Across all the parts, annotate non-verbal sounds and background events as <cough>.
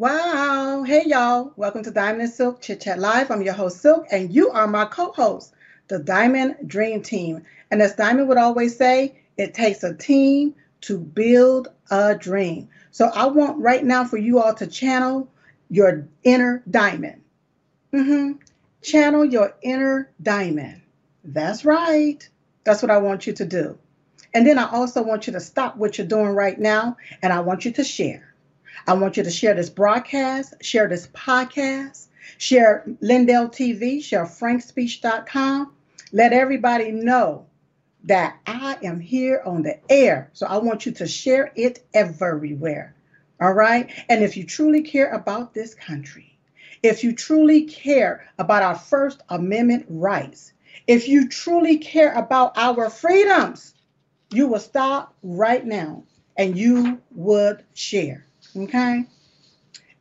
Wow. Hey, y'all. Welcome to Diamond and Silk Chit Chat Live. I'm your host, Silk, and you are my co host, the Diamond Dream Team. And as Diamond would always say, it takes a team to build a dream. So I want right now for you all to channel your inner diamond. Mm-hmm. Channel your inner diamond. That's right. That's what I want you to do. And then I also want you to stop what you're doing right now and I want you to share. I want you to share this broadcast, share this podcast, share Lindell TV, share frankspeech.com. Let everybody know that I am here on the air. So I want you to share it everywhere. All right. And if you truly care about this country, if you truly care about our First Amendment rights, if you truly care about our freedoms, you will stop right now and you would share. Okay.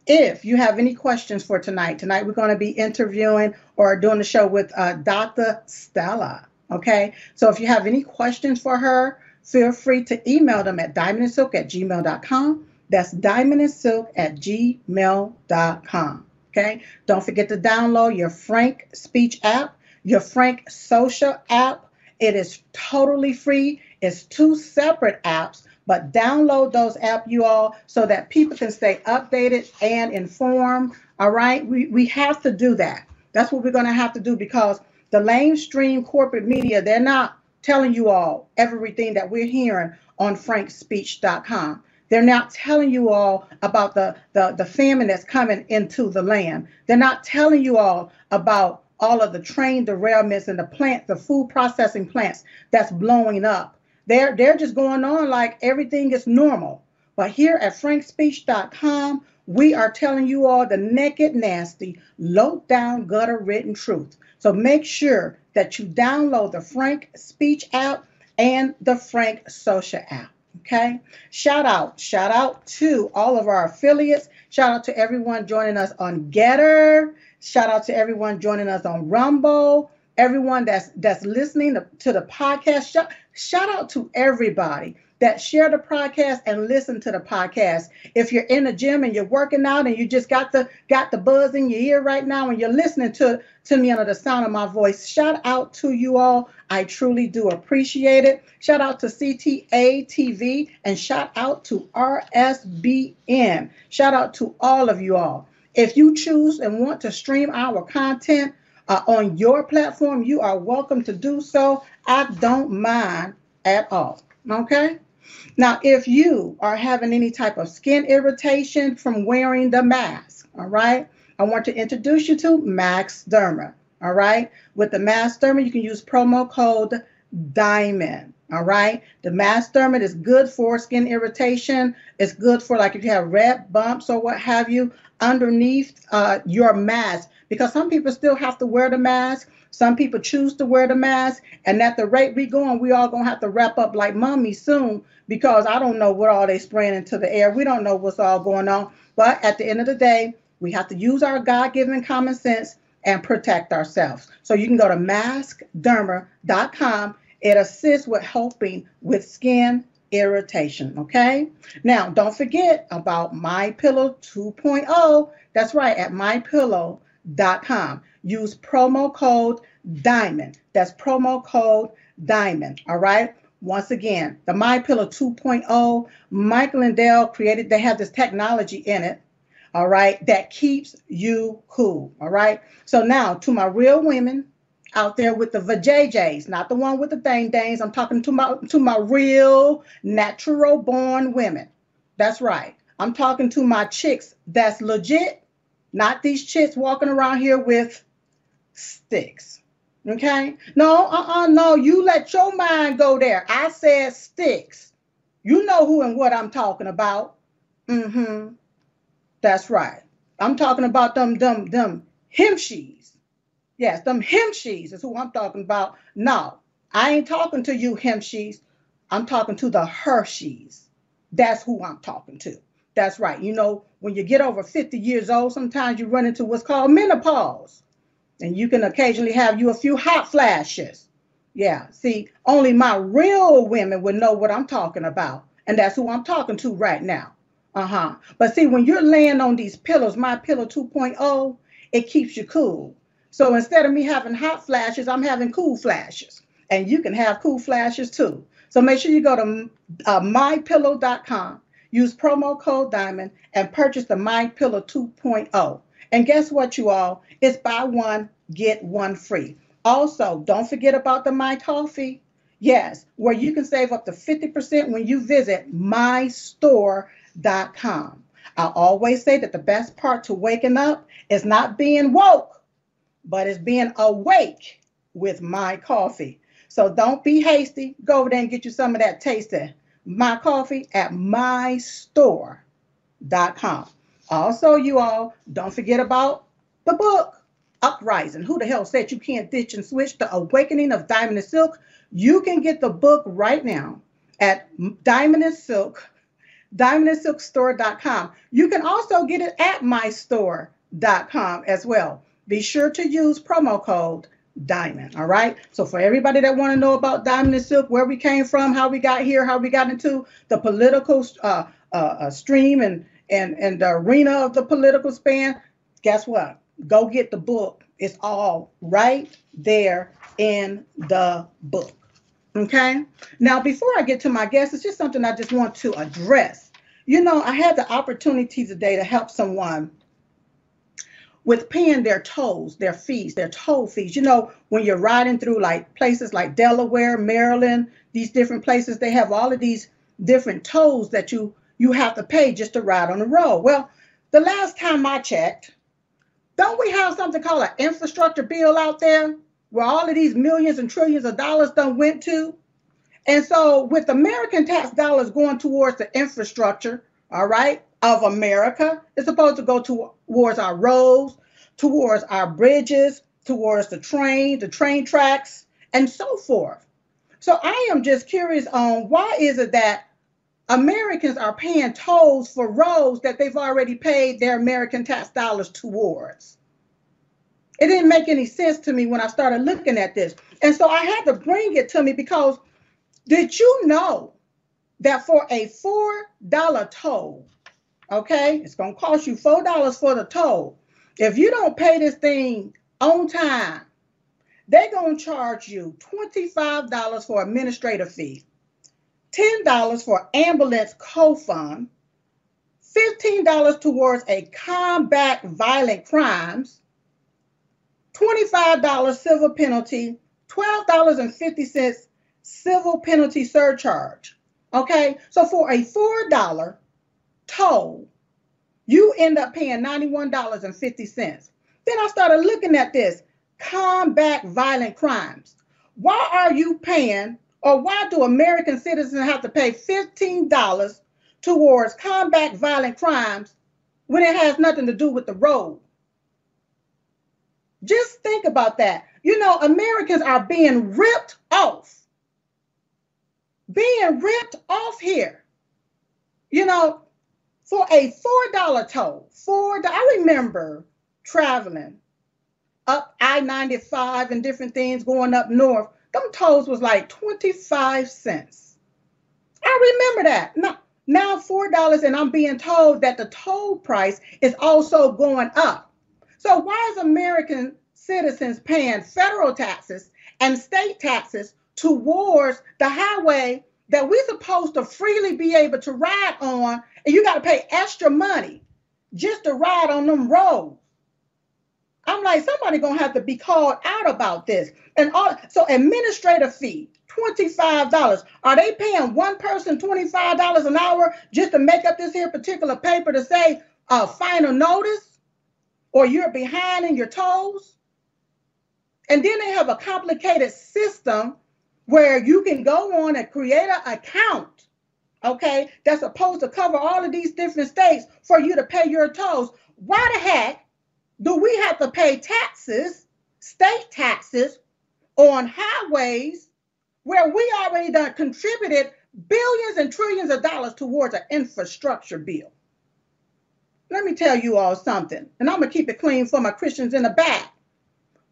If you have any questions for tonight, tonight we're going to be interviewing or doing the show with uh, Dr. Stella. Okay. So if you have any questions for her, feel free to email them at diamondandsilk at gmail.com. That's diamondandsilk at gmail.com. Okay. Don't forget to download your Frank Speech app, your Frank Social app. It is totally free. It's two separate apps but download those app, you all, so that people can stay updated and informed. All right. We, we have to do that. That's what we're going to have to do because the lamestream corporate media, they're not telling you all everything that we're hearing on frankspeech.com. They're not telling you all about the, the, the famine that's coming into the land. They're not telling you all about all of the train derailments and the plant, the food processing plants that's blowing up. They're they're just going on like everything is normal. But here at frankspeech.com, we are telling you all the naked, nasty, low down, gutter written truth. So make sure that you download the Frank Speech app and the Frank Social app. Okay. Shout out, shout out to all of our affiliates. Shout out to everyone joining us on Gettr. Shout out to everyone joining us on Rumble. Everyone that's that's listening to, to the podcast. Shout, Shout out to everybody that share the podcast and listen to the podcast. If you're in the gym and you're working out and you just got the got the buzz in your ear right now and you're listening to to me under the sound of my voice, shout out to you all. I truly do appreciate it. Shout out to CTA TV and shout out to RSBN. Shout out to all of you all. If you choose and want to stream our content, uh, on your platform, you are welcome to do so. I don't mind at all. Okay. Now, if you are having any type of skin irritation from wearing the mask, all right, I want to introduce you to MaskDerma. All right. With the MaskDerma, you can use promo code DIAMOND. All right. The MaskDerma is good for skin irritation. It's good for like if you have red bumps or what have you underneath uh, your mask because some people still have to wear the mask. Some people choose to wear the mask, and at the rate we going, we all gonna have to wrap up like mommy soon because I don't know what all they spraying into the air. We don't know what's all going on. But at the end of the day, we have to use our God-given common sense and protect ourselves. So you can go to maskderma.com. It assists with helping with skin irritation. Okay. Now, don't forget about My Pillow 2.0. That's right, at My Pillow. Use promo code DIAMOND. That's promo code DIAMOND. All right. Once again, the My Pillow 2.0, Mike Lindell created, they have this technology in it, all right, that keeps you cool. All right. So now to my real women out there with the vajayjays, not the one with the thing days. I'm talking to my to my real natural born women. That's right. I'm talking to my chicks that's legit not these chicks walking around here with sticks. Okay? No, uh-uh, no, you let your mind go there. I said sticks. You know who and what I'm talking about. Mm-hmm. That's right. I'm talking about them, them, them hemshees. Yes, them hemshees is who I'm talking about. No, I ain't talking to you hemshees. I'm talking to the Hersheys. That's who I'm talking to. That's right. You know, when you get over 50 years old, sometimes you run into what's called menopause. And you can occasionally have you a few hot flashes. Yeah. See, only my real women would know what I'm talking about. And that's who I'm talking to right now. Uh-huh. But see, when you're laying on these pillows, my pillow 2.0, it keeps you cool. So instead of me having hot flashes, I'm having cool flashes. And you can have cool flashes too. So make sure you go to uh, mypillow.com, use promo code DIAMOND, and purchase the My Pillow 2.0. And guess what, you all? It's buy one, get one free. Also, don't forget about the My Coffee. Yes, where you can save up to 50% when you visit mystore.com. I always say that the best part to waking up is not being woke, but it's being awake with my coffee. So don't be hasty. Go over there and get you some of that tasty my coffee at mystore.com. Also, you all don't forget about the book Uprising. Who the hell said you can't ditch and switch? The Awakening of Diamond and Silk. You can get the book right now at Diamond and Silk, diamondandsilkstore.com. You can also get it at mystore.com as well. Be sure to use promo code diamond all right? So for everybody that want to know about diamond and silk where we came from how we got here how we got into the political uh, uh, uh, stream and and and the arena of the political span guess what? Go get the book. It's all right there in the book okay? Now before i get to my guest it's just something i just want to address. You know i had the opportunity today to help someone with paying their tolls, their fees, their toll fees. You know, when you're riding through like places like Delaware, Maryland, these different places, they have all of these different tolls that you you have to pay just to ride on the road. Well, the last time I checked, don't we have something called an infrastructure bill out there where all of these millions and trillions of dollars done went to? And so with American tax dollars going towards the infrastructure, all right, of America. It's supposed to go to, towards our roads, towards our bridges, towards the train, the train tracks, and so forth. So I am just curious on why is it that Americans are paying tolls for roads that they've already paid their American tax dollars towards? It didn't make any sense to me when I started looking at this. And so I had to bring it to me because did you know that for a $4 toll, Okay, it's gonna cost you four dollars for the toll. If you don't pay this thing on time, they're gonna charge you twenty-five dollars for administrative fee, ten dollars for ambulance co-fund, fifteen dollars towards a combat violent crimes, twenty-five dollars civil penalty, twelve dollars and fifty cents civil penalty surcharge. Okay, so for a four dollar toll, you end up paying $91.50. Then I started looking at this combat violent crimes. Why are you paying, or why do American citizens have to pay $15 towards combat violent crimes when it has nothing to do with the road? Just think about that. You know, Americans are being ripped off. Being ripped off here. You know, for a $4 toll. Four, I remember traveling up I-95 and different things going up north. Them tolls was like 25 cents. I remember that. Now, now $4 and I'm being told that the toll price is also going up. So why is American citizens paying federal taxes and state taxes towards the highway that we're supposed to freely be able to ride on, and you got to pay extra money just to ride on them roads. I'm like, somebody gonna have to be called out about this. And all so administrative fee, $25. Are they paying one person $25 an hour just to make up this here particular paper to say a uh, final notice? Or you're behind in your toes? And then they have a complicated system where you can go on and create an account, okay, that's supposed to cover all of these different states for you to pay your tolls. Why the heck do we have to pay taxes, state taxes, on highways where we already done contributed billions and trillions of dollars towards an infrastructure bill? Let me tell you all something, and I'm gonna keep it clean for my Christians in the back.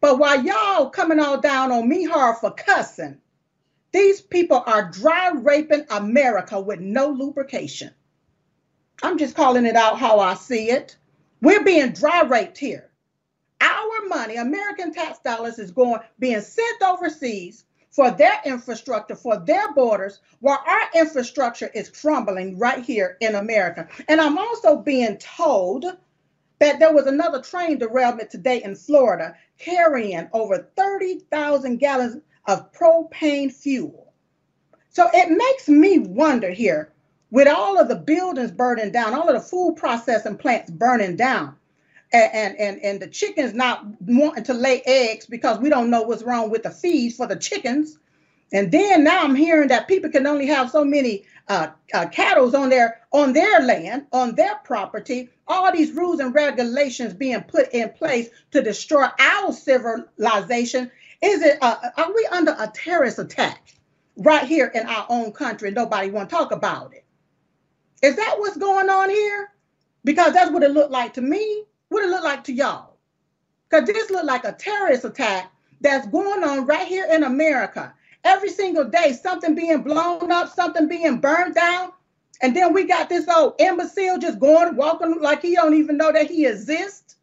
But while y'all coming all down on me hard for cussing, these people are dry raping America with no lubrication. I'm just calling it out how I see it. We're being dry raped here. Our money, American tax dollars, is going being sent overseas for their infrastructure, for their borders, while our infrastructure is crumbling right here in America. And I'm also being told that there was another train derailment today in Florida carrying over 30,000 gallons of propane fuel. So it makes me wonder here with all of the buildings burning down, all of the food processing plants burning down, and, and, and the chickens not wanting to lay eggs because we don't know what's wrong with the feeds for the chickens. And then now I'm hearing that people can only have so many uh, uh, cattle on their on their land, on their property. All these rules and regulations being put in place to destroy our civilization. Is it? Uh, are we under a terrorist attack right here in our own country? and Nobody want to talk about it. Is that what's going on here? Because that's what it looked like to me. What it looked like to y'all? Because this looked like a terrorist attack that's going on right here in America. Every single day, something being blown up, something being burned down. And then we got this old imbecile just going, walking like he don't even know that he exists.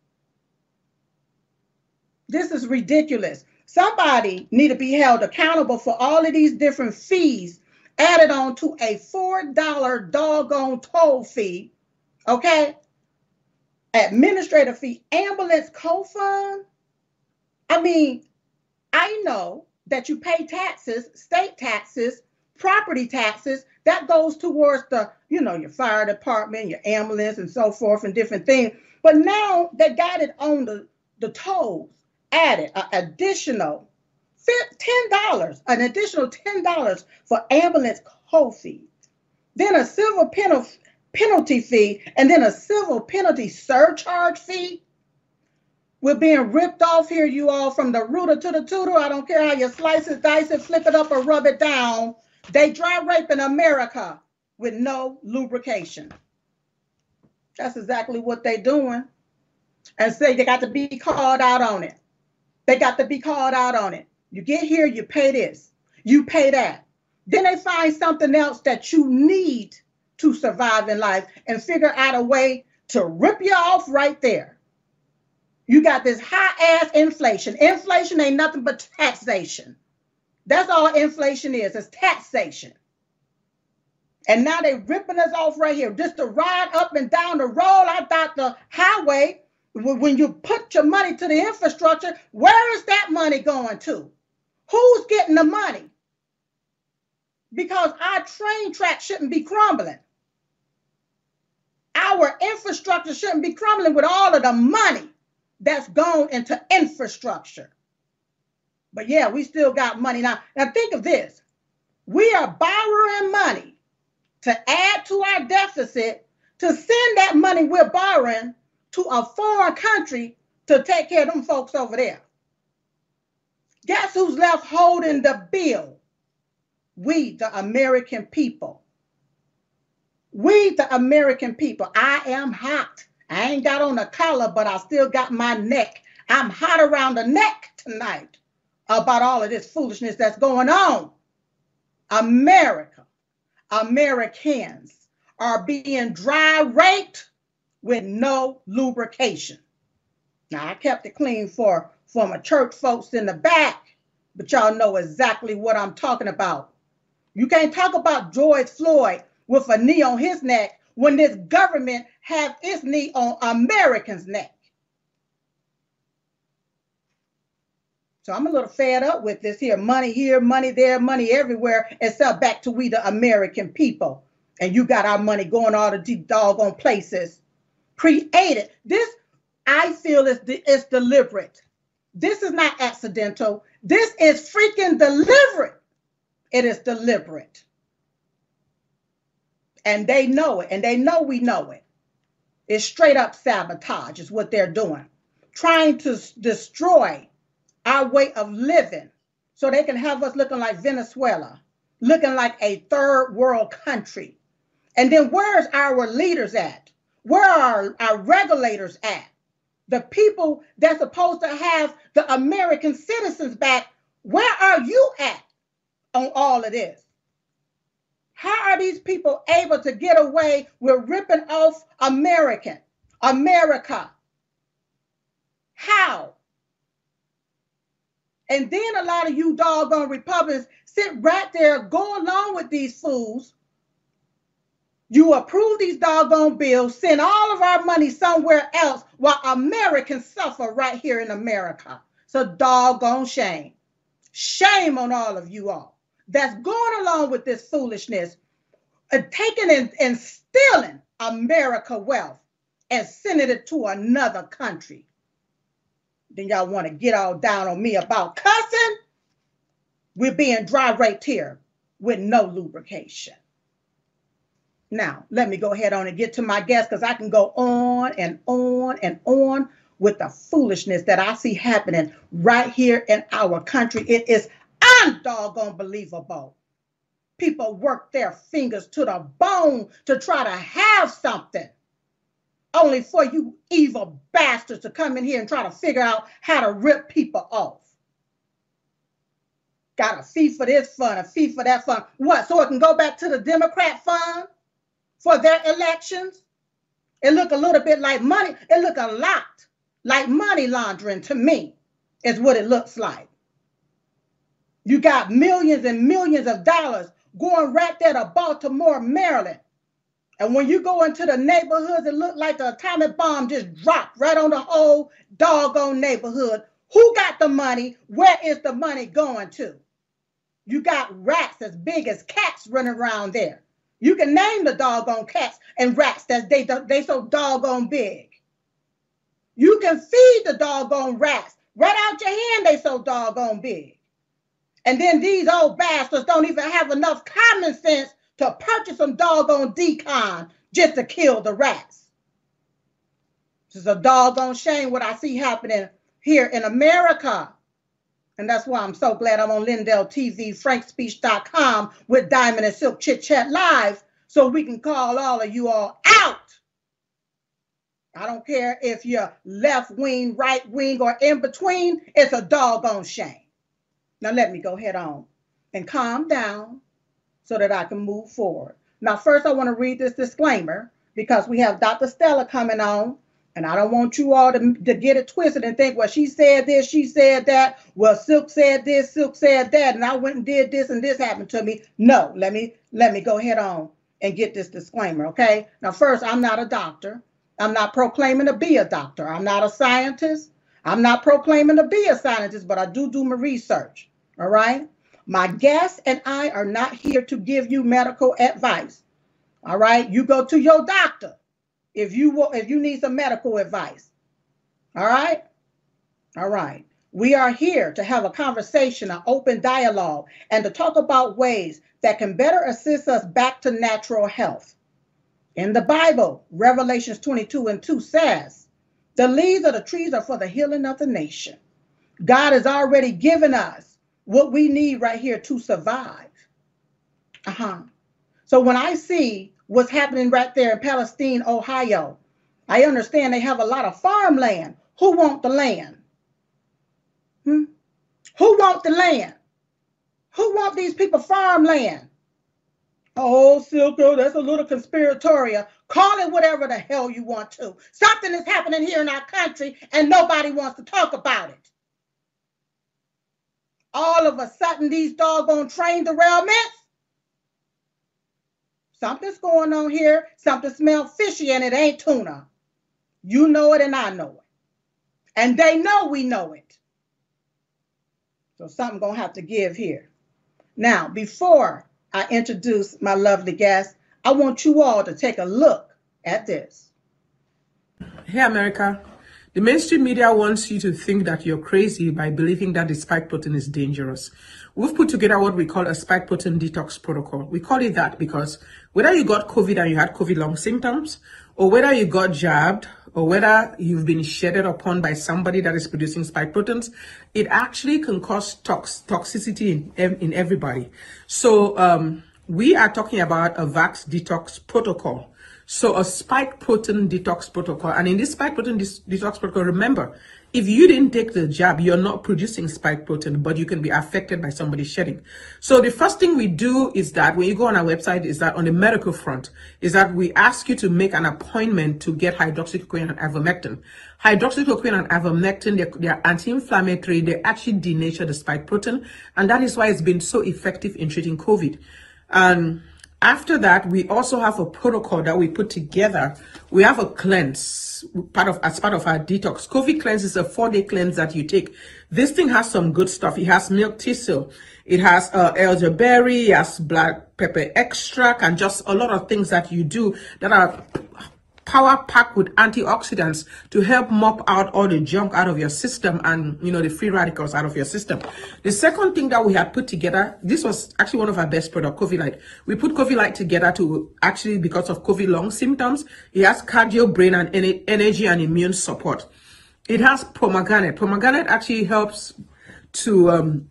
This is ridiculous. Somebody need to be held accountable for all of these different fees added on to a $4 doggone toll fee. Okay? Administrative fee, ambulance co-fund. I mean, I know that you pay taxes, state taxes, property taxes, that goes towards the, you know, your fire department, your ambulance, and so forth, and different things. But now they got it on the, the tolls, added an additional $10, an additional $10 for ambulance co fee, then a civil penalty penalty fee, and then a civil penalty surcharge fee. We're being ripped off here, you all, from the rooter to the tutor. I don't care how you slice it, dice it, flip it up, or rub it down. They dry rape in America with no lubrication. That's exactly what they're doing. And say they got to be called out on it. They got to be called out on it. You get here, you pay this, you pay that. Then they find something else that you need to survive in life and figure out a way to rip you off right there. You got this high ass inflation. Inflation ain't nothing but taxation. That's all inflation is, it's taxation. And now they ripping us off right here. Just to ride up and down the road I thought the highway, when you put your money to the infrastructure, where is that money going to? Who's getting the money? Because our train track shouldn't be crumbling. Our infrastructure shouldn't be crumbling with all of the money that's gone into infrastructure. But yeah, we still got money now. Now think of this. We are borrowing money to add to our deficit to send that money we're borrowing to a foreign country to take care of them folks over there. Guess who's left holding the bill? We, the American people. We, the American people, I am hot. I ain't got on a collar, but I still got my neck. I'm hot around the neck tonight about all of this foolishness that's going on. America, Americans are being dry raped with no lubrication. Now, I kept it clean for, for my church folks in the back, but y'all know exactly what I'm talking about. You can't talk about George Floyd with a knee on his neck when this government have its knee on Americans' neck. So I'm a little fed up with this here money here, money there, money everywhere, and except back to we the American people. And you got our money going all the deep doggone places. Created. This, I feel, is, is deliberate. This is not accidental. This is freaking deliberate. It is deliberate and they know it, and they know we know it. It's straight up sabotage, is what they're doing, trying to destroy our way of living so they can have us looking like Venezuela, looking like a third world country. And then where's our leaders at? Where are our regulators at? The people that's supposed to have the American citizens back, where are you at on all of this? How are these people able to get away with ripping off American, America? How? And then a lot of you doggone Republicans sit right there, go along with these fools. You approve these doggone bills, send all of our money somewhere else while Americans suffer right here in America. It's a doggone shame. Shame on all of you all that's going along with this foolishness, uh, taking and, and stealing America wealth and sending it to another country. Then y'all want to get all down on me about cussing? We're being dry right here with no lubrication. Now, let me go ahead on and get to my guest because I can go on and on and on with the foolishness that I see happening right here in our country. It is undoggone believable. People work their fingers to the bone to try to have something, only for you evil bastards to come in here and try to figure out how to rip people off. Got a fee for this fund, a fee for that fund. What? So it can go back to the Democrat fund for their elections? It look a little bit like money. It look a lot like money laundering to me, is what it looks like. You got millions and millions of dollars going right there to Baltimore, Maryland. And when you go into the neighborhoods, it look like the atomic bomb just dropped right on the whole doggone neighborhood. Who got the money? Where is the money going to? You got rats as big as cats running around there. You can name the doggone cats and rats that they they so doggone big. You can feed the doggone rats right out your hand. They so doggone big. And then these old bastards don't even have enough common sense to purchase some doggone d-CON just to kill the rats. This is a doggone shame what I see happening here in America. And that's why I'm so glad I'm on Lindell TV, frankspeech.com with Diamond and Silk Chit Chat Live so we can call all of you all out. I don't care if you're left wing, right wing, or in between, it's a doggone shame. Now, let me go head on and calm down so that I can move forward. Now, first, I want to read this disclaimer because we have Dr. Stella coming on and I don't want you all to, to get it twisted and think, well, she said this, she said that. Well, Silk said this, Silk said that, and I went and did this, and this happened to me. No, let me let me go ahead on and get this disclaimer, okay? Now, first, I'm not a doctor. I'm not proclaiming to be a doctor. I'm not a scientist. I'm not proclaiming to be a scientist, but I do do my research. All right. My guests and I are not here to give you medical advice. All right. You go to your doctor if you will, if you need some medical advice. All right. All right. We are here to have a conversation, an open dialogue, and to talk about ways that can better assist us back to natural health. In the Bible, Revelations 22 and 2 says, The leaves of the trees are for the healing of the nation. God has already given us what we need right here to survive. Uh huh. So when I see what's happening right there in Palestine, Ohio. I understand they have a lot of farmland. Who want the land? Hmm? Who want the land? Who want these people farmland? Oh, Silko, that's a little conspiratorial. Call it whatever the hell you want to. Something is happening here in our country and nobody wants to talk about it. All of a sudden, these doggone train derailments Something's going on here. Something smells fishy and it ain't tuna. You know it and I know it. And they know we know it. So something to have to give here. Now, before I introduce my lovely guest, I want you all to take a look at this. Hey, America. The mainstream media wants you to think that you're crazy by believing that the spike protein is dangerous. We've put together what we call a spike protein detox protocol. We call it that because whether you got COVID and you had COVID long symptoms, or whether you got jabbed, or whether you've been shedded upon by somebody that is producing spike proteins, it actually can cause tox toxicity in, in everybody. So um, we are talking about a VAX detox protocol. So a spike protein detox protocol. And in this spike protein detox protocol, remember, if you didn't take the jab, you're not producing spike protein, but you can be affected by somebody shedding. So the first thing we do is that when you go on our website, is that on the medical front, is that we ask you to make an appointment to get hydroxychloroquine and ivermectin. Hydroxychloroquine and ivermectin, they're, they're anti-inflammatory. They actually denature the spike protein, and that is why it's been so effective in treating COVID. And after that, we also have a protocol that we put together. We have a cleanse part of as part of our detox. COVID cleanse is a four-day cleanse that you take. This thing has some good stuff. It has milk thistle, it has uh, elderberry, it has black pepper extract, and just a lot of things that you do that are power packed with antioxidants to help mop out all the junk out of your system and you know the free radicals out of your system. The second thing that we had put together this was actually one of our best product covid light we put covid light together to actually because of covid long symptoms it has cardio brain and energy and immune support. It has pomegranate. Pomegranate actually helps to um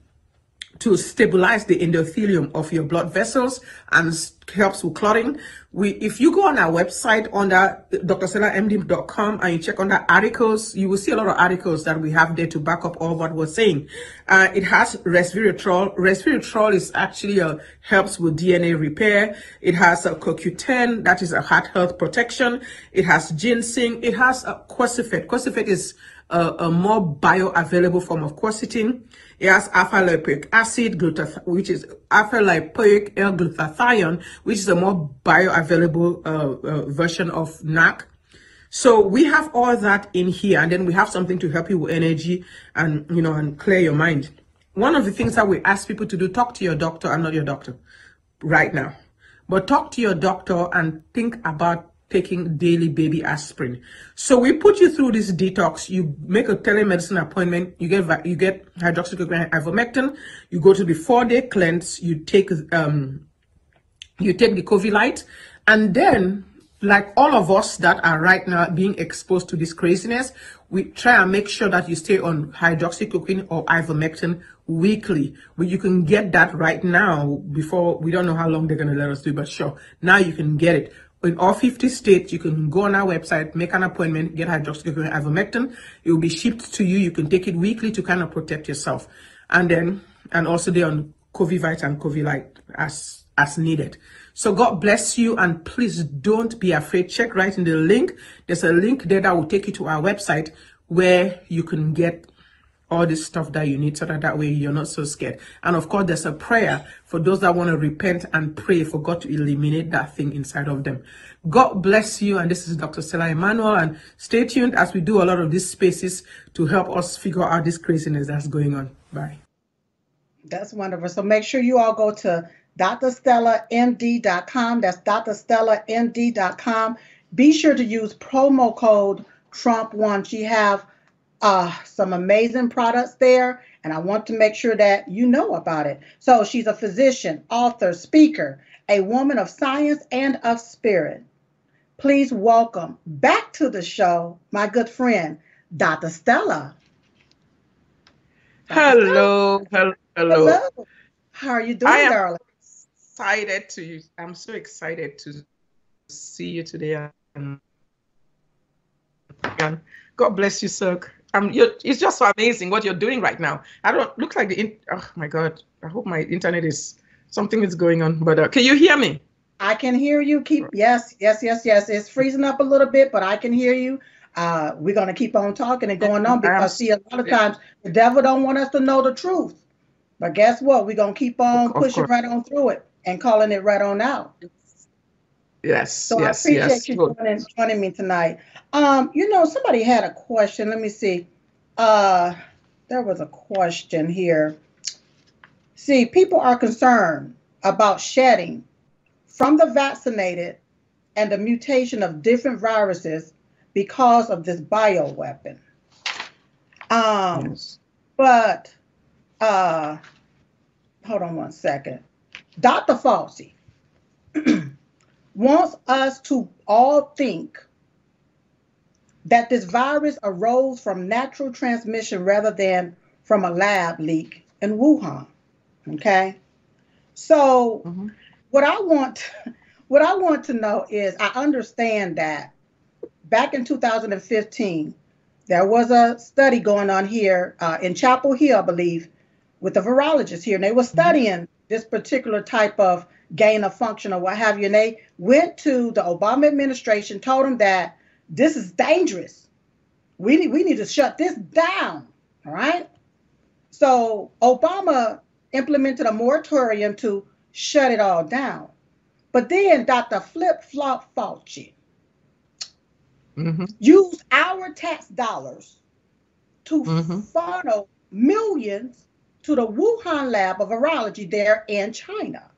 to stabilize the endothelium of your blood vessels and helps with clotting. We, if you go on our website under drstellamd.com and you check the articles, you will see a lot of articles that we have there to back up all what we're saying. Uh, it has resveratrol. Resveratrol is actually a, helps with DNA repair. It has a CoQ10, that is a heart health protection. It has ginseng. It has a quercetin. Quercetin is a, a more bioavailable form of quercetin. It has alpha lipoic acid, which is alpha lipoic L-glutathione, which is a more bioavailable uh, uh, version of NAC. So we have all that in here, and then we have something to help you with energy and you know and clear your mind. One of the things that we ask people to do: talk to your doctor and not your doctor, right now. But talk to your doctor and think about taking daily baby aspirin. So we put you through this detox. You make a telemedicine appointment. You get you get hydroxychloroquine, ivermectin. You go to the four day cleanse. You take um, you take the COVID light, and then like all of us that are right now being exposed to this craziness, we try and make sure that you stay on hydroxychloroquine or ivermectin weekly. But you can get that right now before we don't know how long they're going to let us do, but sure, now you can get it in all 50 states, you can go on our website, make an appointment, get hydroxychloroquine ivermectin. It will be shipped to you. You can take it weekly to kind of protect yourself. And then, and also they on Covivite and Covilight as, as needed. So God bless you and please don't be afraid. Check right in the link. There's a link there that will take you to our website where you can get all this stuff that you need so that that way you're not so scared. And of course, there's a prayer for those that want to repent and pray for God to eliminate that thing inside of them. God bless you. And this is Dr. Stella Immanuel. And stay tuned as we do a lot of these spaces to help us figure out this craziness that's going on. Bye. That's wonderful. So make sure you all go to drstellamd.com. That's drstellamd.com. Be sure to use promo code Trump1. She have uh, some amazing products there, and I want to make sure that you know about it. So she's a physician, author, speaker, a woman of science and of spirit. Please welcome back to the show my good friend, Dr. Stella. Dr. Hello, Stella. hello, hello. How are you doing, I am darling? Excited to. I'm so excited to see you today. And God bless you, sir um, it's just so amazing what you're doing right now. I don't look like the. In, oh my God! I hope my internet is something is going on. But uh, can you hear me? I can hear you. Keep yes, yes, yes, yes. It's freezing up a little bit, but I can hear you. Uh, we're gonna keep on talking and going on because see, a lot of times the devil don't want us to know the truth. But guess what? We're gonna keep on pushing right on through it and calling it right on out. Yes. So yes, I appreciate yes. you joining, joining me tonight. Um, you know, somebody had a question. Let me see. Uh, there was a question here. See, people are concerned about shedding from the vaccinated and the mutation of different viruses because of this bioweapon. Um, yes. But, uh, hold on one second. Dr. Fauci <clears throat> wants us to all think that this virus arose from natural transmission rather than from a lab leak in Wuhan. Okay. So, mm-hmm. what I want, <laughs> what I want to know is I understand that back in 2015, there was a study going on here uh, in Chapel Hill, I believe, with the virologist here, and they were mm-hmm. studying this particular type of gain of function or what have you. And they went to the Obama administration, told them that this is dangerous. We need, we need to shut this down. All right. So Obama implemented a moratorium to shut it all down. But then Dr. Flip Flop Fauci mm-hmm. used our tax dollars to mm-hmm. funnel millions to the Wuhan lab of virology there in China.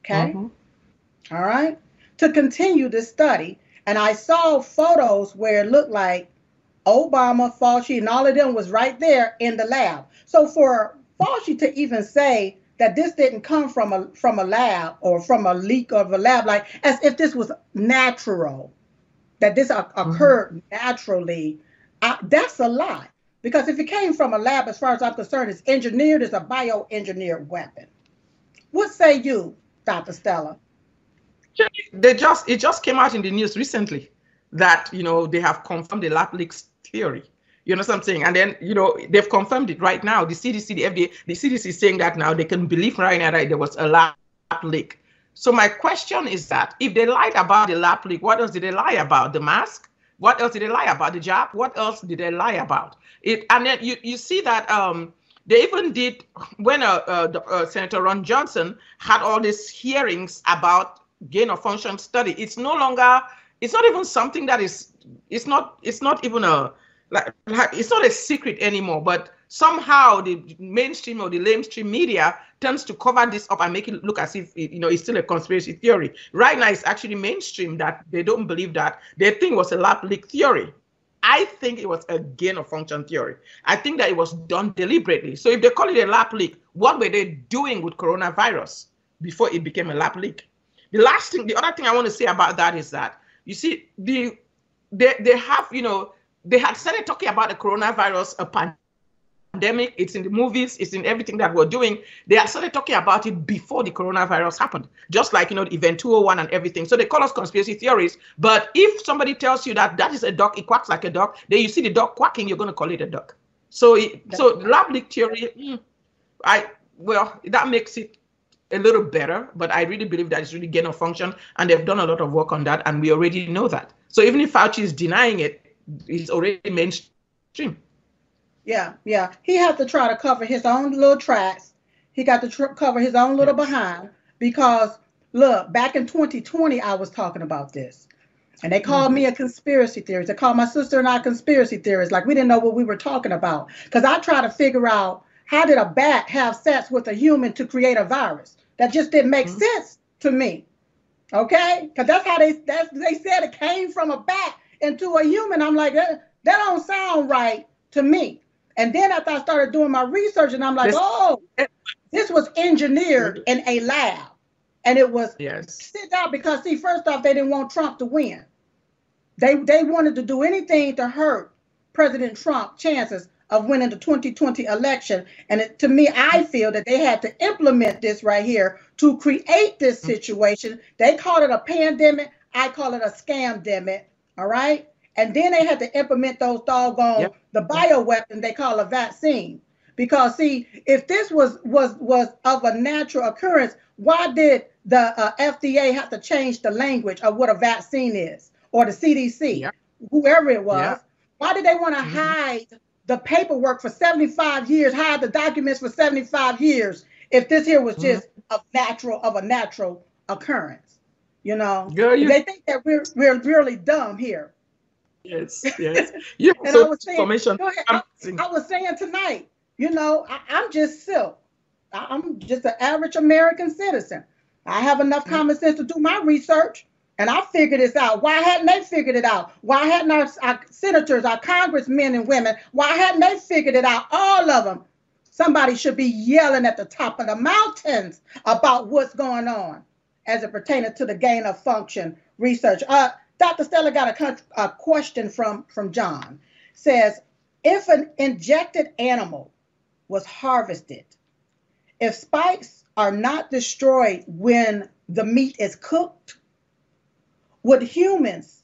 Okay. Mm-hmm. All right. To continue this study. And I saw photos where it looked like Obama, Fauci, and all of them was right there in the lab. So for Fauci to even say that this didn't come from a from a lab or from a leak of a lab, like as if this was natural, that this mm-hmm. occurred mm-hmm. naturally, I, that's a lie. Because if it came from a lab, as far as I'm concerned, it's engineered, it's a bioengineered weapon. What say you, Dr. Stella? They just it just came out in the news recently that you know they have confirmed the lab leaks theory. You know what I'm saying? And then, you know, they've confirmed it right now. The CDC, the FDA, the CDC is saying that now they can believe right now that there was a lab leak. So my question is that if they lied about the lab leak, what else did they lie about? The mask? What else did they lie about? The jab? What else did they lie about? It and then you, you see that um, they even did when uh, uh, uh, Senator Ron Johnson had all these hearings about gain of function study. It's no longer. It's not even something that is. It's not. It's not even a like, it's not a secret anymore, but somehow the mainstream or the lamestream media tends to cover this up and make it look as if you know it's still a conspiracy theory. Right now, it's actually mainstream that they don't believe that. They think was a lab leak theory. I think it was a gain of function theory. I think that it was done deliberately. So if they call it a lab leak, what were they doing with coronavirus before it became a lab leak? The last thing, the other thing I want to say about that is that you see the they they have you know they had started talking about the coronavirus, a pandemic. It's in the movies, it's in everything that we're doing. They had started talking about it before the coronavirus happened, just like, you know, the event 201 and everything. So they call us conspiracy theories. But if somebody tells you that that is a duck, it quacks like a duck, then you see the duck quacking, you're going to call it a duck. So, it, so lab leak theory, I, well, that makes it a little better, but I really believe that it's really gain of function, and they've done a lot of work on that, and we already know that. So even if Fauci is denying it, he's already mainstream. Yeah, yeah. He has to try to cover his own little tracks. He got to tr- cover his own little yes. behind because look, back in 2020, I was talking about this. And they called mm-hmm. me a conspiracy theorist. They called my sister and I conspiracy theorists. Like we didn't know what we were talking about. Because I tried to figure out how did a bat have sex with a human to create a virus? That just didn't make mm-hmm. sense to me. Okay? Because that's how they that's, they said it came from a bat into a human. I'm like, that, that don't sound right to me. And then after I started doing my research, and I'm like, this, oh, this was engineered in a lab. And it was yes. sit down because see, first off, they didn't want Trump to win. They they wanted to do anything to hurt President Trump chances of winning the 2020 election. And it, to me, I feel that they had to implement this right here to create this mm-hmm. situation. They called it a pandemic. I call it a scam demic. All right. And then they had to implement those doggone yep. the bio weapon they call a vaccine. Because see, if this was was was of a natural occurrence, why did the uh, FDA have to change the language of what a vaccine is, or the CDC, yep. whoever it was? Yep. Why did they want to mm-hmm. hide the paperwork for 75 years, hide the documents for 75 years, if this here was just mm-hmm. a natural of a natural occurrence? You know, Girl, you... they think that we're we're really dumb here. Yes, <laughs> yes. You and so I was saying, information. I, I, was saying tonight, you know, I, am just silk. I'm just an average American citizen. I have enough mm. common sense to do my research, and I figured this out. Why hadn't they figured it out? Why hadn't our, our senators, our congressmen and women, why hadn't they figured it out? All of them. Somebody should be yelling at the top of the mountains about what's going on as it pertains to the gain of function research. Uh, Dr. Stella got a, a question from, from John. Says, if an injected animal was harvested, if spikes are not destroyed when the meat is cooked, would humans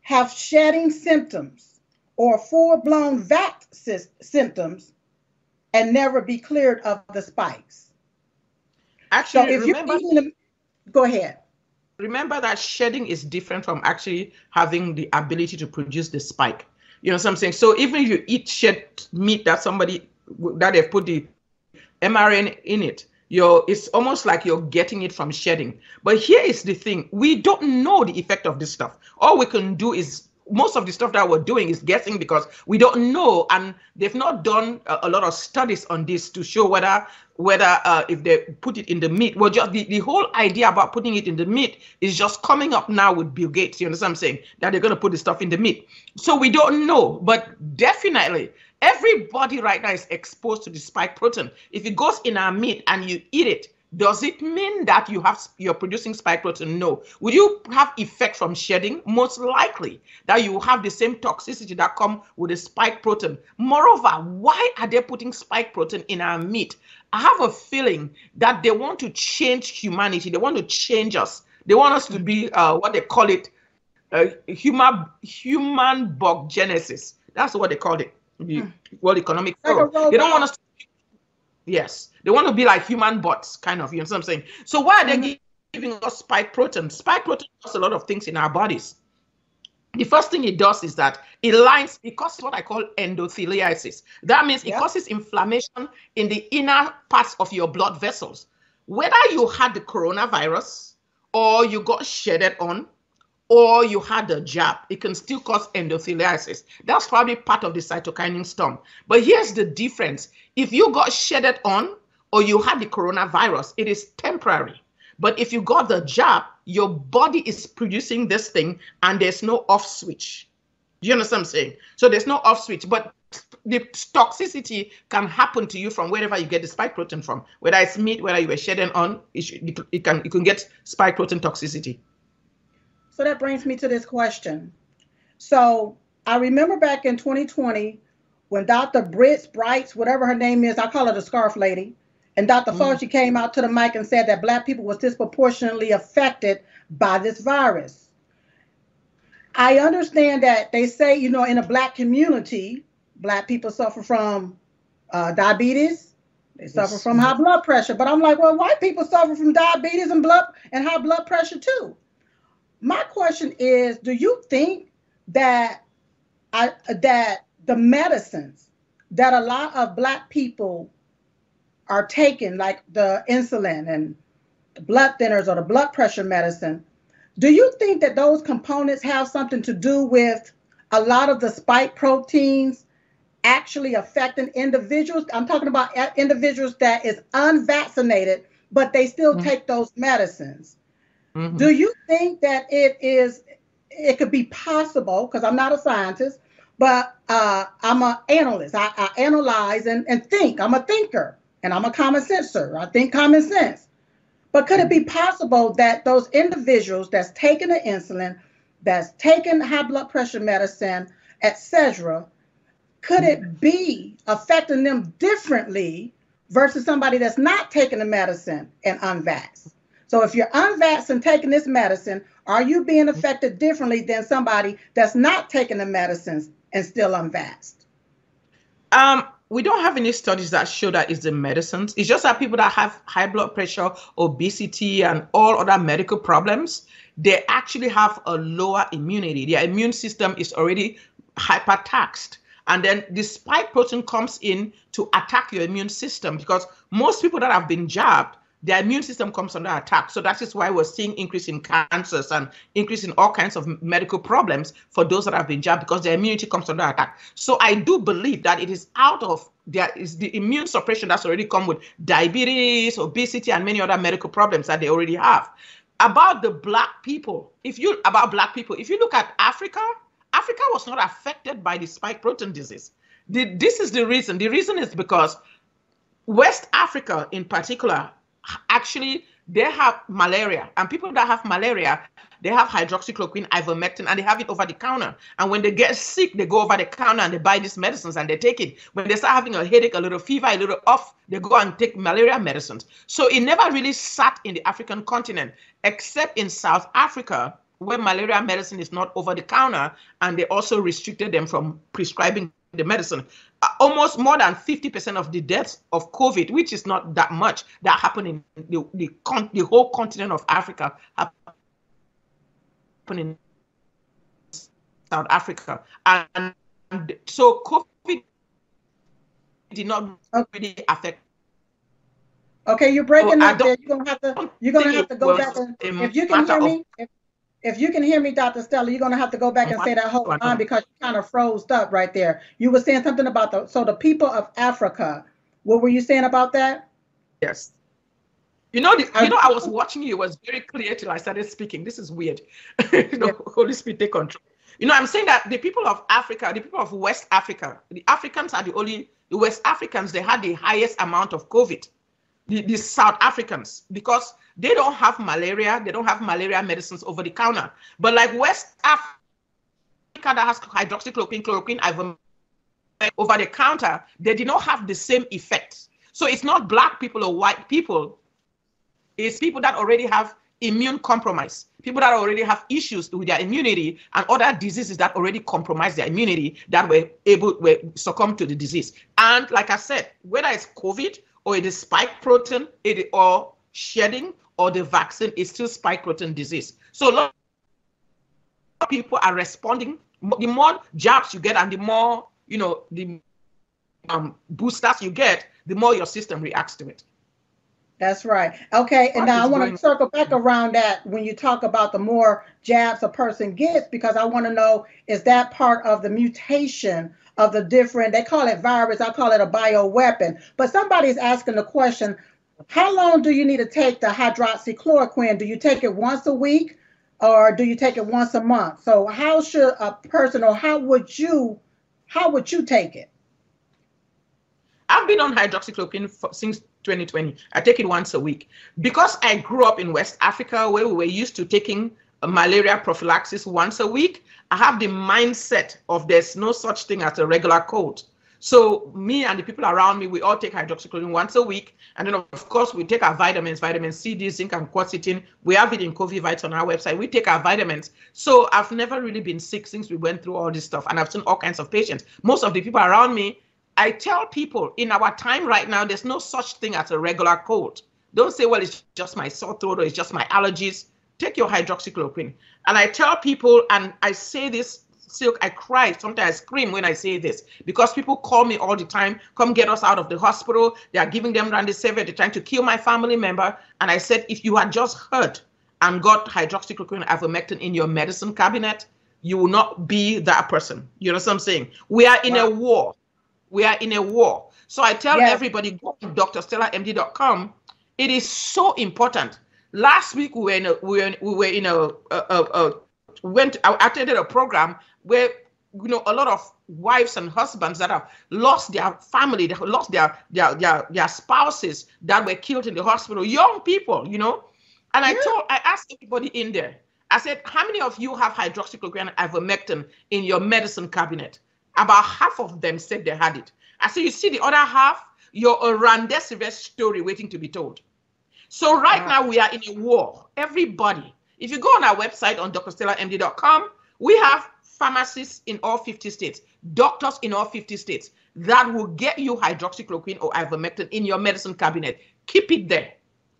have shedding symptoms or full blown vac symptoms and never be cleared of the spikes? Actually, so if remember, you go ahead. Remember that shedding is different from actually having the ability to produce the spike. You know what I'm saying? So even if you eat shed meat that somebody that they've put the mRNA in it, you're it's almost like you're getting it from shedding. But here is the thing: we don't know the effect of this stuff. All we can do is most of the stuff that we're doing is guessing because we don't know. And they've not done a, a lot of studies on this to show whether whether uh, if they put it in the meat. Well just the, the whole idea about putting it in the meat is just coming up now with bill gates. You understand what i'm saying? That they're going to put the stuff in the meat. So we don't know. But definitely everybody right now is exposed to the spike protein if it goes in our meat and you eat it does it mean that you have you're producing spike protein? No. Will you have effect from shedding? Most likely that you have the same toxicity that come with the spike protein. Moreover, why are they putting spike protein in our meat? I have a feeling that they want to change humanity. They want to change us. They want us to be uh, what they call it, uh, human human bug genesis. That's what they call it. Hmm. World Economic Forum. They don't want us to Yes. They want to be like human bots, kind of. You know what I'm saying? So why are they mm-hmm. giving us spike protein? Spike protein does a lot of things in our bodies. The first thing it does is that it lines, it causes what I call endotheliasis. That means it causes inflammation in the inner parts of your blood vessels. Whether you had the coronavirus or you got shedded on or you had a jab, it can still cause endotheliasis. That's probably part of the cytokine storm. But here's the difference. If you got shedded on or you had the coronavirus, it is temporary. But if you got the jab, your body is producing this thing and there's no off switch. Do you understand what I'm saying? So there's no off switch, but the toxicity can happen to you from wherever you get the spike protein from, whether it's meat, whether you were shedding on, it, should, it can you can get spike protein toxicity. So that brings me to this question. So I remember back in 2020 when Dr. Britt Brights, whatever her name is, I call her the scarf lady, and Dr. Mm. Fauci came out to the mic and said that black people was disproportionately affected by this virus. I understand that they say, you know, in a black community, black people suffer from uh, diabetes, they suffer yes. from high blood pressure. But I'm like, well, white people suffer from diabetes and blood and high blood pressure too my question is do you think that I, that the medicines that a lot of black people are taking like the insulin and the blood thinners or the blood pressure medicine do you think that those components have something to do with a lot of the spike proteins actually affecting individuals i'm talking about individuals that is unvaccinated but they still mm-hmm. take those medicines Mm-hmm. Do you think that it is it could be possible because I'm not a scientist, but uh, I'm an analyst. I, I analyze and, and think. I'm a thinker and I'm a common senser. I think common sense. But could it be possible that those individuals that's taking the insulin, that's taking high blood pressure medicine, etc., could it be affecting them differently versus somebody that's not taking the medicine and unvaxxed? So if you're unvaxxed and taking this medicine, are you being affected differently than somebody that's not taking the medicines and still unvaxxed? Um, we don't have any studies that show that it's the medicines. It's just that people that have high blood pressure, obesity, and all other medical problems, they actually have a lower immunity. Their immune system is already hypertaxed. And then the spike protein comes in to attack your immune system because most people that have been jabbed, their immune system comes under attack. So that is why we're seeing increase in cancers and increase in all kinds of medical problems for those that have been jabbed because their immunity comes under attack. So I do believe that it is out of there is the immune suppression that's already come with diabetes, obesity, and many other medical problems that they already have. About the black people, if you about black people, if you look at Africa, Africa was not affected by the spike protein disease. The, this is the reason. The reason is because West Africa, in particular, actually they have malaria and people that have malaria they have hydroxychloroquine ivermectin and they have it over the counter. And when they get sick they go over the counter and they buy these medicines and they take it. When they start having a headache a little fever a little off they go and take malaria medicines. So it never really sat in the african continent except in south africa where malaria medicine is not over the counter, and they also restricted them from prescribing the medicine. Uh, almost more than 50% of the deaths of COVID, which is not that much, that happened in the, the, the whole continent of Africa, happened in South Africa. And, and so COVID did not really affect Okay, you're breaking up there. You're gonna have to you're gonna have to go back and if you can hear me, if, if you can hear me, Dr. Stella, you're gonna have to go back and say that whole line because you kind of froze up right there. You were saying something about the so the people of Africa. What were you saying about that? Yes. You know, the, you know, I was watching you. It was very clear till I started speaking. This is weird. <laughs> you know, yeah. Holy Spirit, take control. You know, I'm saying that the people of Africa, the people of West Africa, the Africans are the only the West Africans. They had the highest amount of COVID the, the South Africans because they don't have malaria, they don't have malaria medicines over the counter. But like West Africa that has hydroxychloroquine, chloroquine, over the counter, they did not have the same effect. So it's not black people or white people, it's people that already have immune compromise, people that already have issues with their immunity and other diseases that already compromise their immunity that were able were succumb to the disease. And like I said, whether it's COVID or it is spike protein, it or shedding, or the vaccine is still spike protein disease. So a lot of people are responding. The more jabs you get, and the more you know, the um, boosters you get, the more your system reacts to it. That's right. Okay, and now I want to circle back around that when you talk about the more jabs a person gets, because I want to know is that part of the mutation of the different, they call it virus, I call it a bioweapon. But somebody's asking the question, how long do you need to take the hydroxychloroquine? Do you take it once a week or do you take it once a month? So how should a person or how would you how would you take it? I've been on hydroxychloroquine for, since 2020. I take it once a week because I grew up in West Africa where we were used to taking malaria prophylaxis once a week. I have the mindset of there's no such thing as a regular cold. So me and the people around me, we all take hydroxychloroquine once a week. And then of course we take our vitamins, vitamin C, D, zinc, and quercetin. We have it in Covivites on our website. We take our vitamins. So I've never really been sick since we went through all this stuff. And I've seen all kinds of patients. Most of the people around me, I tell people in our time right now, there's no such thing as a regular cold. Don't say, well, it's just my sore throat or it's just my allergies take your hydroxychloroquine. And I tell people, and I say this, Silk, I cry, sometimes I scream when I say this, because people call me all the time, come get us out of the hospital. They are giving them remdesivir, they're trying to kill my family member. And I said, if you had just heard and got hydroxychloroquine ivermectin in your medicine cabinet, you will not be that person. You know what I'm saying? We are in wow. a war. We are in a war. So I tell yes. everybody, go to drstellamd.com. It is so important Last week we were in a we were in, we were in a, a, a, a went I attended a program where you know a lot of wives and husbands that have lost their family, they have lost their their their, their spouses that were killed in the hospital, young people, you know. And I told I asked everybody in there, I said, how many of you have hydroxychloroquine and ivermectin in your medicine cabinet? About half of them said they had it. I said, you see the other half, you're a story waiting to be told. So right now we are in a war. Everybody, if you go on our website on drstellamd.com, we have pharmacists in all 50 states, doctors in all 50 states that will get you hydroxychloroquine or ivermectin in your medicine cabinet. Keep it there.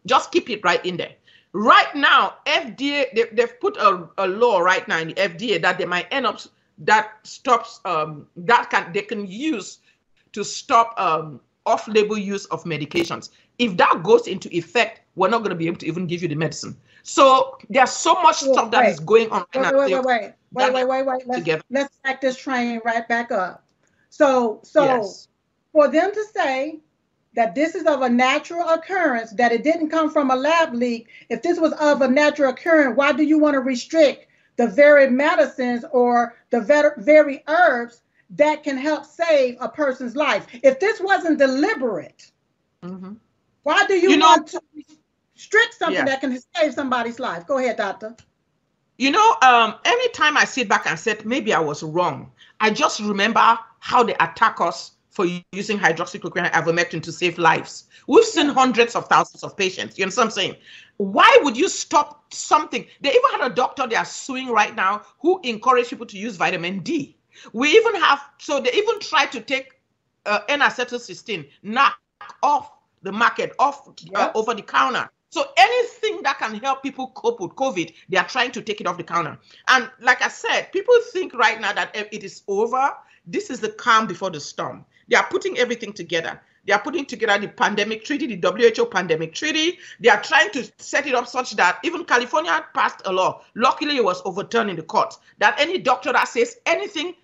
Just keep it right in there. Right now, FDA, they, have put a, a law right now in the FDA that they might end up that stops um, that can they can use to stop um, off-label use of medications. If that goes into effect, we're not going to be able to even give you the medicine. So there's so much well, stuff that is wait. going on. Wait, wait, wait, wait, wait, wait, wait, wait. Let's, together. let's back this train right back up. So, so yes. for them to say that this is of a natural occurrence, that it didn't come from a lab leak. If this was of a natural occurrence, why do you want to restrict the very medicines or the very herbs that can help save a person's life. If this wasn't deliberate, mm-hmm. why do you, you want know, to restrict something yeah. that can save somebody's life? Go ahead, doctor. You know, um, anytime I sit back and said maybe I was wrong, I just remember how they attack us for using hydroxychloroquine and ivermectin to save lives. We've seen hundreds of thousands of patients. You know what I'm saying? Why would you stop something? They even had a doctor they are suing right now who encouraged people to use vitamin D. We even have, so they even tried to take uh, N-acetylcysteine, knock off the market, off uh, over the counter. So anything that can help people cope with COVID, they are trying to take it off the counter. And like I said, people think right now that it is over. This is the calm before the storm. They are putting everything together. They are putting together the pandemic treaty, the WHO pandemic treaty. They are trying to set it up such that even California passed a law. Luckily, it was overturned in the court that any doctor that says anything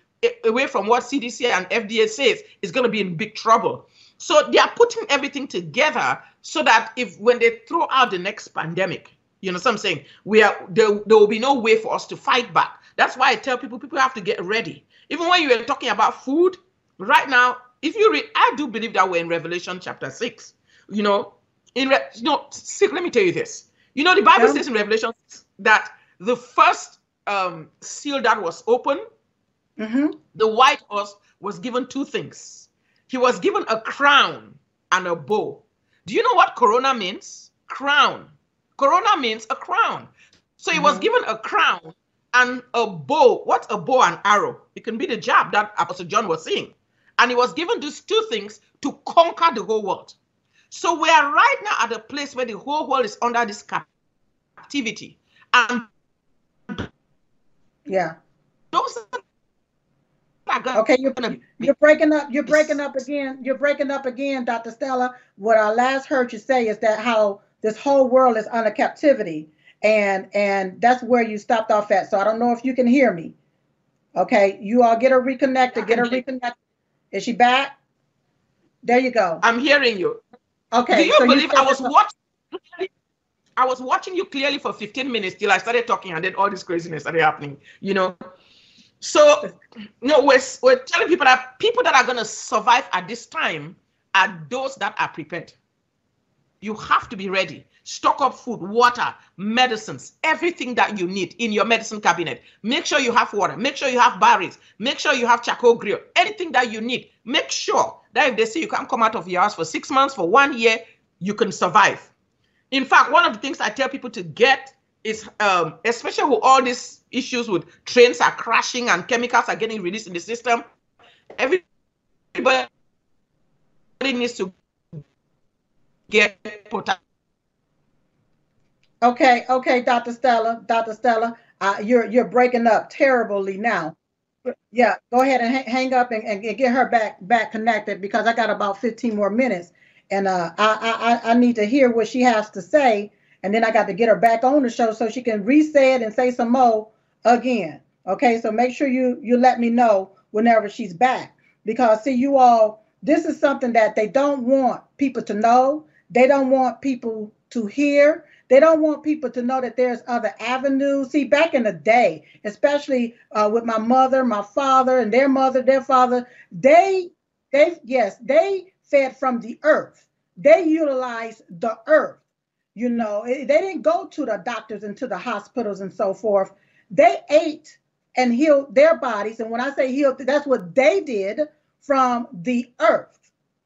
away from what CDC and FDA says is going to be in big trouble. So they are putting everything together so that if when they throw out the next pandemic, you know what I'm saying? We are there, there will be no way for us to fight back. That's why I tell people people have to get ready. Even when you are talking about food, right now, if you read, I do believe that we're in Revelation chapter six. You know, in Re, you know, see, let me tell you this. You know, the Bible says in Revelation that the first um, seal that was open, mm-hmm. the white horse was given two things. He was given a crown and a bow. Do you know what corona means? Crown. Corona means a crown. So he mm-hmm. was given a crown and a bow. What's a bow and arrow? It can be the jab that Apostle John was saying. And he was given these two things to conquer the whole world. So we are right now at a place where the whole world is under this captivity. And yeah. Those okay, you're, you're breaking up. You're breaking up again. You're breaking up again, Dr. Stella. What I last heard you say is that how this whole world is under captivity, and and that's where you stopped off at. So I don't know if you can hear me. Okay, you all get her reconnected. Get her reconnected. Is she back? There you go. I'm hearing you. Okay. Do you so believe you I was watching? I was watching you clearly for 15 minutes till I started talking, and then all this craziness started happening. You know. So, you know, we're, we're telling people that people that are going to survive at this time are those that are prepared. You have to be ready. Stock up food, water, medicines, everything that you need in your medicine cabinet. Make sure you have water. Make sure you have berries. Make sure you have charcoal grill. Anything that you need. Make sure that if they say you can't come out of your house for six months, for one year, you can survive. In fact, one of the things I tell people to get is, um, especially with all these issues with trains are crashing and chemicals are getting released in the system, everybody needs to get. Okay, okay, Dr. Stella, Dr. Stella, uh, you're you're breaking up terribly now. Yeah, go ahead and ha- hang up and, and, get her back back connected because I got about 15 more minutes, and uh, I, I I need to hear what she has to say, and then I got to get her back on the show so she can re-say it and say some more again. Okay, so make sure you you let me know whenever she's back because see you all this is something that they don't want people to know. They don't want people to hear. They don't want people to know that there's other avenues. See, back in the day, especially uh, with my mother, my father, and their mother, their father, they, they, yes, they fed from the earth. They utilized the earth. You know, they didn't go to the doctors and to the hospitals and so forth. They ate and healed their bodies. And when I say healed, that's what they did from the earth.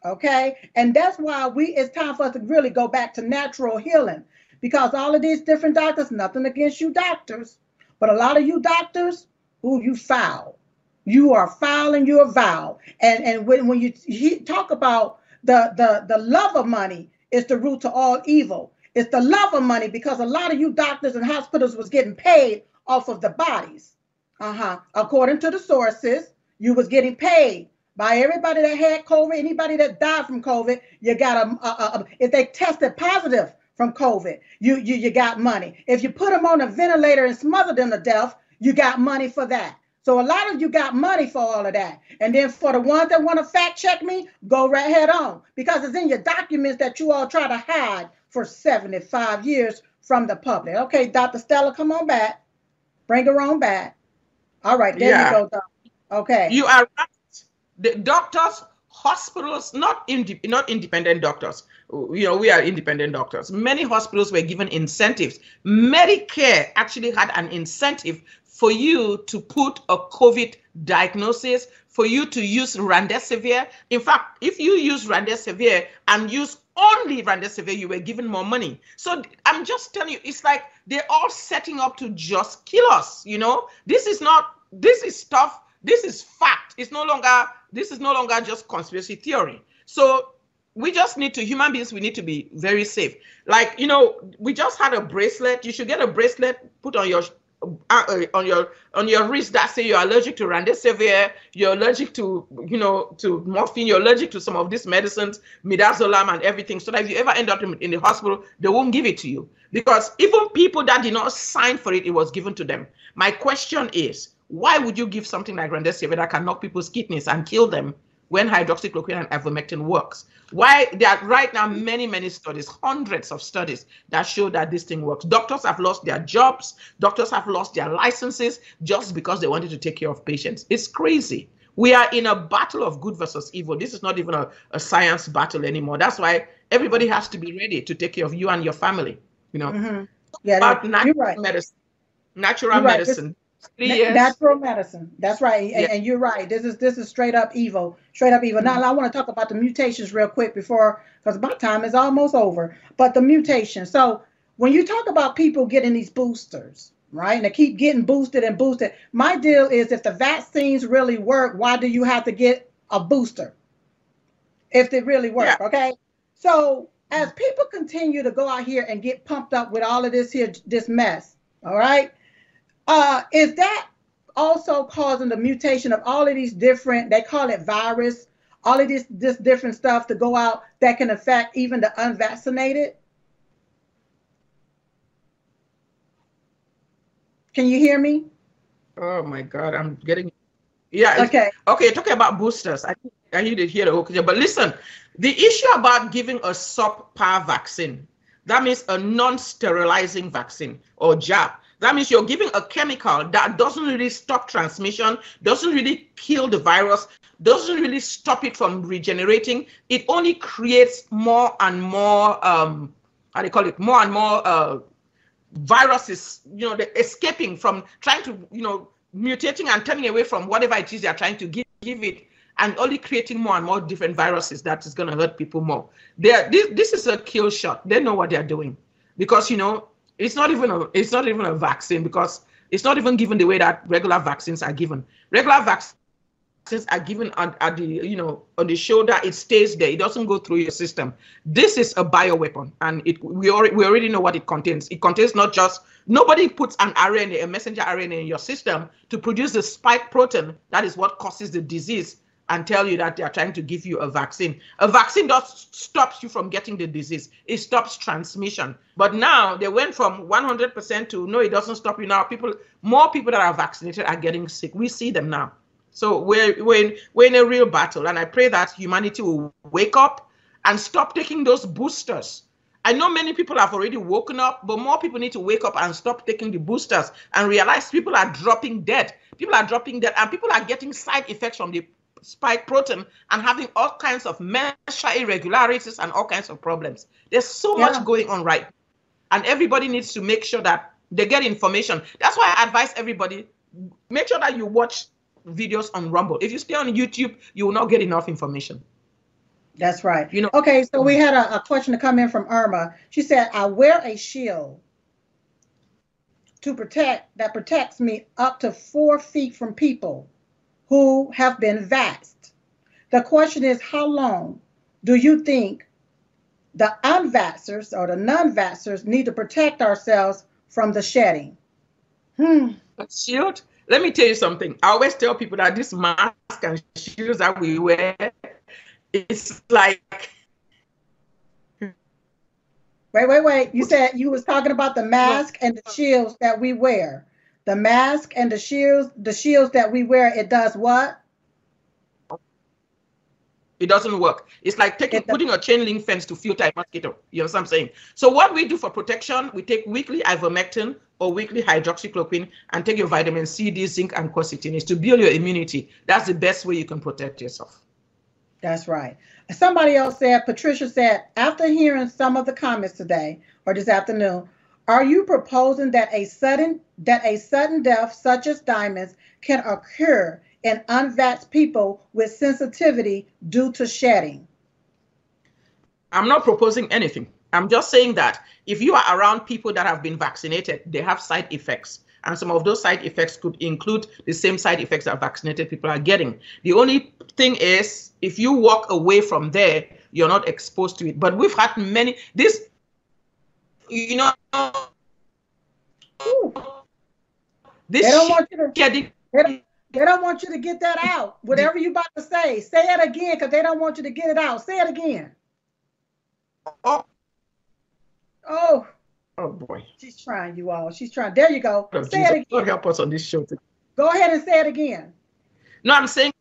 Okay. And that's why we it's time for us to really go back to natural healing because all of these different doctors, nothing against you doctors, but a lot of you doctors, who you foul. You are foul and you are vile. And and when, when you, you talk about the, the the love of money is the root to all evil. It's the love of money because a lot of you doctors and hospitals was getting paid off of the bodies. Uh-huh. According to the sources, you was getting paid by everybody that had COVID, anybody that died from COVID, you got a, a, a, if they tested positive from COVID, you, you you got money. If you put them on a ventilator and smothered them to death, you got money for that. So a lot of you got money for all of that. And then for the ones that want to fact check me, go right head on because it's in your documents that you all try to hide for 75 years from the public. Okay, Dr. Stella, come on back. Bring her on back. All right, there yeah. you go, Doctor. Okay. You are right the doctors, hospitals, not not independent doctors. You know, we are independent doctors. Many hospitals were given incentives. Medicare actually had an incentive for you to put a COVID diagnosis, for you to use remdesivir. In fact, if you use remdesivir and use only remdesivir, you were given more money. So I'm just telling you, it's like they're all setting up to just kill us. You know, this is not. This is stuff. This is fact. It's no longer. This is no longer just conspiracy theory. So we just need to human beings we need to be very safe like you know we just had a bracelet you should get a bracelet put on your uh, uh, on your on your wrist that say you're allergic to remdesivir, you're allergic to you know to morphine, you're allergic to some of these medicines, midazolam and everything. So that if you ever end up in, in the hospital, they won't give it to you because even people that did not sign for it, it was given to them. My question is, why would you give something like remdesivir that can knock people's kidneys and kill them when hydroxychloroquine and ivermectin works. Why there are right now many, many studies, hundreds of studies that show that this thing works. Doctors have lost their jobs, doctors have lost their licenses just because they wanted to take care of patients. It's crazy. We are in a battle of good versus evil. This is not even a, a science battle anymore. That's why everybody has to be ready to take care of you and your family. You know, mm-hmm. yeah, but natural right. medicine, natural medicine natural medicine. That's right. And, yeah. and, you're right. This is this is straight up evil. Straight up evil. Mm-hmm. Now I want to talk about the mutations real quick before because my time is almost over. But the mutation. So when you talk about people getting these boosters, right? And they keep getting boosted and boosted. My deal is if the vaccines really work, why do you have to get a booster? If they really work, yeah. okay? So as people continue to go out here and get pumped up with all of this here, this mess, all right? Uh, is that also causing the mutation of all of these different, they call it virus, all of this, this different stuff to go out that can affect even the unvaccinated? Can you hear me? Oh my God, I'm getting. Yeah. Okay. Okay, talking about boosters. I I need to hear the whole But listen, the issue about giving a subpar vaccine, that means a non-sterilizing vaccine or jab. That means you're giving a chemical that doesn't really stop transmission, doesn't really kill the virus, doesn't really stop it from regenerating. It only creates more and more, um, how do you call it, more and more uh, viruses, you know, escaping from trying to, you know, mutating and turning away from whatever it is they're trying to give, give it and only creating more and more different viruses that is going to hurt people more. They're, this, this is a kill shot. They know what they're doing because, you know, it's not even a it's not even a vaccine because it's not even given the way that regular vaccines are given. Regular vaccines are given at, at the you know on the shoulder. It stays there. It doesn't go through your system. This is a bioweapon, and it we already we already know what it contains. It contains not just nobody puts an RNA, a messenger RNA in your system to produce the spike protein that is what causes the disease and tell you that they are trying to give you a vaccine. A vaccine does stops you from getting the disease. It stops transmission. But now they went from 100% to no, it doesn't stop you now. People, more people that are vaccinated are getting sick. We see them now. So we're, we're, in, we're in a real battle. And I pray that humanity will wake up and stop taking those boosters. I know many people have already woken up, but more people need to wake up and stop taking the boosters and realize people are dropping dead. People are dropping dead, and people are getting side effects from the spike protein and having all kinds of measure irregularities and all kinds of problems. There's so yeah. much going on right. And everybody needs to make sure that they get information. That's why I advise everybody make sure that you watch videos on Rumble. If you stay on YouTube, you will not get enough information. That's right. You know. Okay, so we had a, a question to come in from Irma. She said, "I wear a shield to protect that protects me up to four feet from people who have been vaxxed. The question is, how long do you think the unvaxxers or the non-vaxxers need to protect ourselves from the shedding? Hmm. Shield. Let me tell you something. I always tell people that this mask and shields that we wear, it's like. Wait, wait, wait. You said you was talking about the mask and the shields that we wear the mask and the shields, the shields that we wear, it does what? It doesn't work. It's like taking putting a chain link fence to filter a mosquito. You know what I'm saying? So what we do for protection, we take weekly ivermectin or weekly hydroxychloroquine and take your vitamin C, D, zinc, and quercetin. Is to build your immunity. That's the best way you can protect yourself. That's right. Somebody else said, Patricia said, after hearing some of the comments today or this afternoon, are you proposing that a sudden that a sudden death such as diamonds can occur in unvaxxed people with sensitivity due to shedding? I'm not proposing anything. I'm just saying that if you are around people that have been vaccinated, they have side effects. And some of those side effects could include the same side effects that vaccinated people are getting. The only thing is, if you walk away from there, you're not exposed to it. But we've had many, this, you know, this they don't want you to getting, they don't, they don't want you to get that out. Whatever you about to say, say it again because they don't want you to get it out. Say it again. Oh. Oh. Oh boy. She's trying, you all. She's trying. There you go. Oh, say Jesus. it again. God help us on this show. Go ahead and say it again. No, I'm saying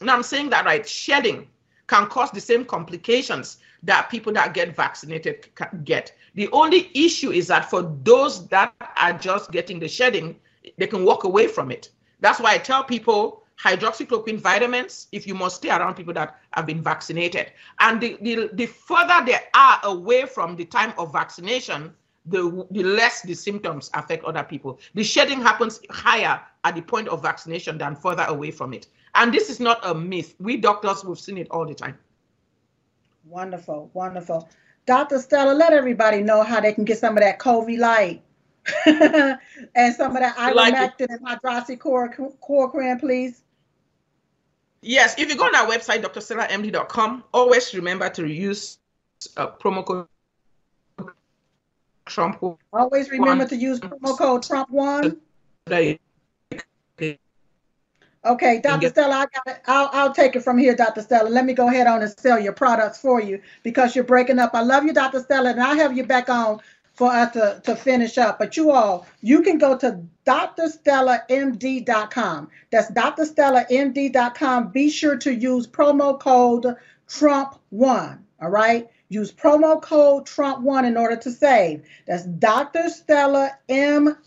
no, I'm saying that right. Shedding can cause the same complications that people that get vaccinated get. The only issue is that for those that are just getting the shedding, they can walk away from it. That's why I tell people hydroxychloroquine vitamins if you must stay around people that have been vaccinated. And the, the, the further they are away from the time of vaccination, the, the less the symptoms affect other people. The shedding happens higher at the point of vaccination than further away from it. And this is not a myth. We doctors, we've seen it all the time. Wonderful, wonderful. Dr. Stella, let everybody know how they can get some of that COVID light <laughs> and some of that ivermectin and hydroxychloroquine, please. Yes, if you go on our website, drstellamd.com, always remember to use uh, promo code Trump. Always remember to use promo code Trump one. Okay, Dr. Get- Stella, I got it. I'll, I'll take it from here, Dr. Stella. Let me go ahead on and sell your products for you because you're breaking up. I love you, Dr. Stella, and I'll have you back on for us to, to finish up. But you all, you can go to drstellamd.com. That's drstellamd.com. Be sure to use promo code Trump1. All right. Use promo code Trump1 in order to save. That's drstellamd.com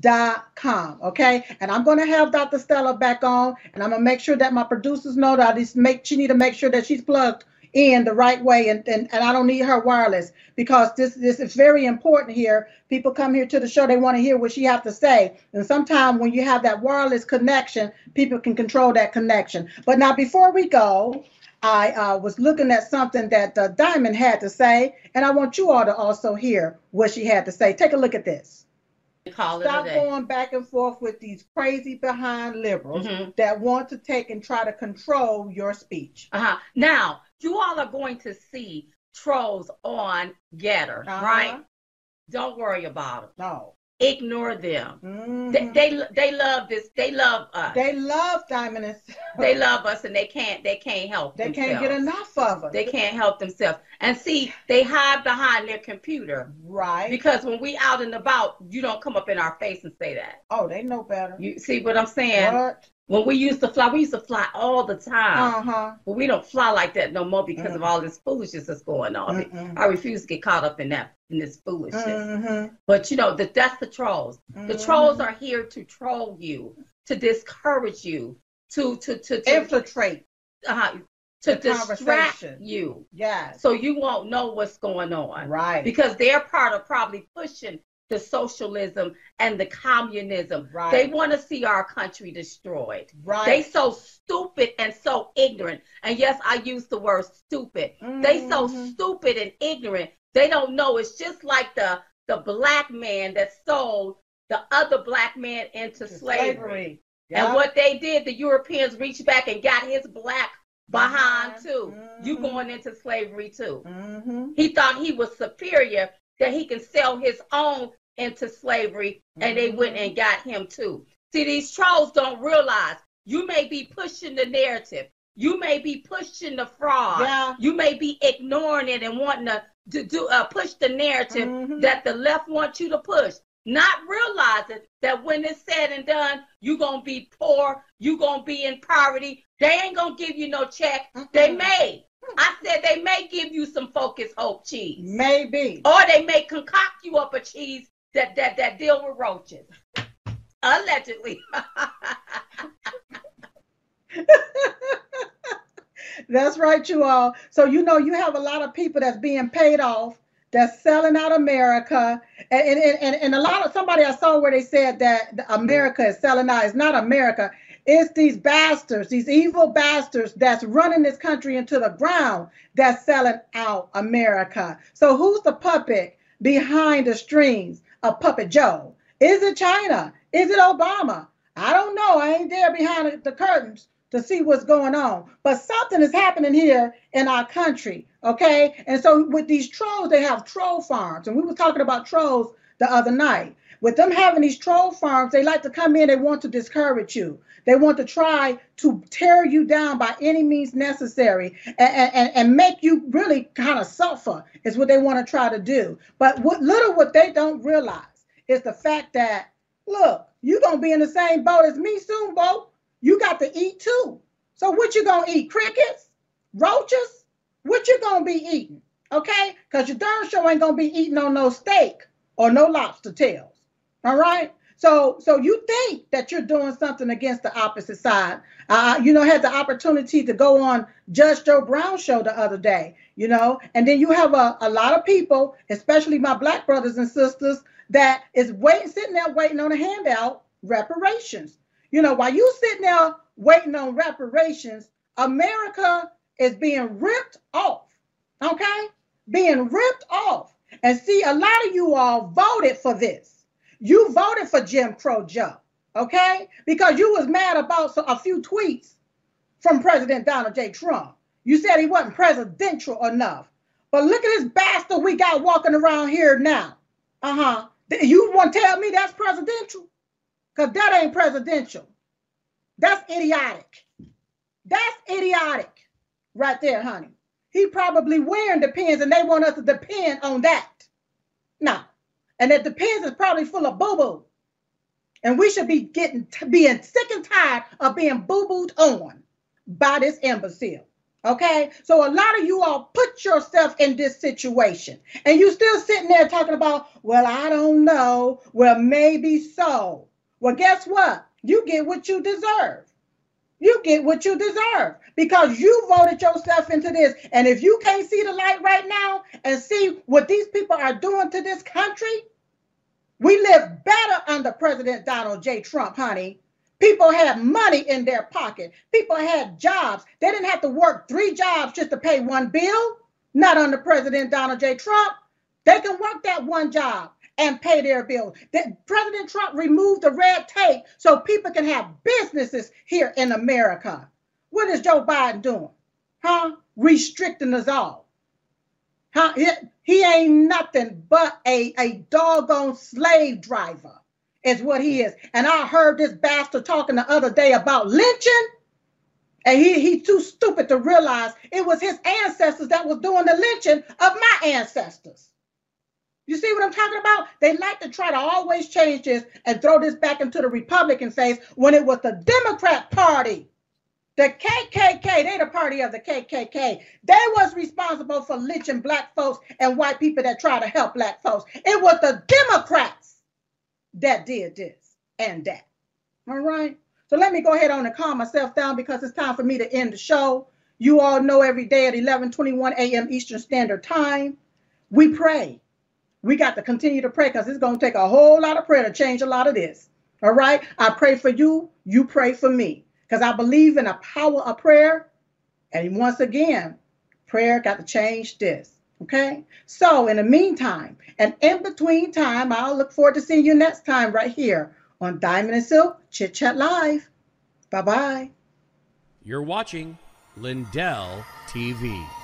dot com okay and i'm going to have dr stella back on and i'm going to make sure that my producers know that i just make she need to make sure that she's plugged in the right way and, and and i don't need her wireless because this this is very important here people come here to the show they want to hear what she has to say and sometimes when you have that wireless connection people can control that connection but now before we go I uh, was looking at something that uh, Diamond had to say, and I want you all to also hear what she had to say. Take a look at this. Call Stop going back and forth with these crazy behind liberals mm-hmm. that want to take and try to control your speech. Uh-huh. Now, you all are going to see trolls on GETTR, uh-huh. right? Don't worry about them. No ignore them. Mm-hmm. They, they, they love this. They love us. They love Diamond. they love us, and they can't they can't help. They themselves. can't get enough of us. They can't help themselves. And see, they hide behind their computer. Right. Because when we out and about, you don't come up in our face and say that. Oh, they know better. You see what I'm saying? What? When we used to fly, we used to fly all the time. Uh-huh. But we don't fly like that no more because mm of all this foolishness that's going on. Mm-mm. I refuse to get caught up in that in this foolishness. Mm-hmm. But you know, the, that's the trolls. Mm-hmm. The trolls are here to troll you, to discourage you, to to to, to infiltrate. Uh, to distract you. Yeah. So you won't know what's going on. Right. Because they're part of probably pushing the socialism and the communism. Right. They want to see our country destroyed. Right. They so stupid and so ignorant. And yes, I use the word stupid. Mm-hmm. They so mm-hmm. stupid and ignorant. They don't know. It's just like the the black man that sold the other black man into slavery. slavery. Yep. And what they did, the Europeans reached back and got his black behind too. Mm-hmm. You going into slavery too. Mm-hmm. He thought he was superior that he can sell his own into slavery, and they went and got him too. See, these trolls don't realize you may be pushing the narrative. You may be pushing the fraud. Yeah. You may be ignoring it and wanting to, to do uh, push the narrative mm-hmm. that the left wants you to push. Not realizing that when it's said and done, you're gonna be poor, you're gonna be in poverty. They ain't gonna give you no check. Mm-hmm. They may. I said they may give you some focus hope cheese. Maybe. Or they may concoct you up a cheese that that that deal with roaches. Allegedly. <laughs> that's right, you all. So you know you have a lot of people that's being paid off, that's selling out America, and and, and, and a lot of somebody I saw where they said that America is selling out. It's not America. It's these bastards, these evil bastards that's running this country into the ground that's selling out America. So who's the puppet behind the strings of Puppet Joe? Is it China? Is it Obama? I don't know. I ain't there behind the curtains to see what's going on. But something is happening here in our country. Okay. And so with these trolls, they have troll farms. And we were talking about trolls the other night. With them having these troll farms, they like to come in, they want to discourage you. They want to try to tear you down by any means necessary and, and, and make you really kind of suffer, is what they want to try to do. But what little what they don't realize is the fact that, look, you're gonna be in the same boat as me soon, Bo. You got to eat too. So what you gonna eat? Crickets? Roaches? What you gonna be eating? Okay? Because your darn sure ain't gonna be eating on no steak or no lobster tails. All right? So, so you think that you're doing something against the opposite side? Uh, you know, had the opportunity to go on Judge Joe Brown show the other day. You know, and then you have a, a lot of people, especially my black brothers and sisters, that is waiting, sitting there waiting on a handout, reparations. You know, while you sitting there waiting on reparations, America is being ripped off. Okay, being ripped off. And see, a lot of you all voted for this. You voted for Jim Crow Joe, okay? Because you was mad about a few tweets from President Donald J. Trump. You said he wasn't presidential enough. But look at this bastard we got walking around here now. Uh-huh. You want to tell me that's presidential? Because that ain't presidential. That's idiotic. That's idiotic right there, honey. He probably wearing Depends and they want us to depend on that. Now, and that depends is probably full of boo-boo. And we should be getting being sick and tired of being boo-booed on by this imbecile. Okay, so a lot of you all put yourself in this situation, and you still sitting there talking about, well, I don't know, well, maybe so. Well, guess what? You get what you deserve. You get what you deserve because you voted yourself into this. And if you can't see the light right now and see what these people are doing to this country, we live better under President Donald J. Trump, honey. People had money in their pocket. People had jobs. They didn't have to work three jobs just to pay one bill. Not under President Donald J. Trump. They can work that one job and pay their bills. That President Trump removed the red tape so people can have businesses here in America. What is Joe Biden doing? Huh? Restricting us all. Huh? He, he ain't nothing but a, a doggone slave driver, is what he is. And I heard this bastard talking the other day about lynching. And he he too stupid to realize it was his ancestors that was doing the lynching of my ancestors. You see what I'm talking about? They like to try to always change this and throw this back into the Republican face when it was the Democrat Party. The KKK, they the party of the KKK. They was responsible for lynching black folks and white people that try to help black folks. It was the Democrats that did this and that. All right. So let me go ahead on and calm myself down because it's time for me to end the show. You all know every day at 11:21 a.m. Eastern Standard Time, we pray we got to continue to pray because it's going to take a whole lot of prayer to change a lot of this. All right. I pray for you. You pray for me because I believe in the power of prayer. And once again, prayer got to change this. Okay. So in the meantime, and in between time, I'll look forward to seeing you next time right here on Diamond and Silk Chit Chat Live. Bye bye. You're watching Lindell TV.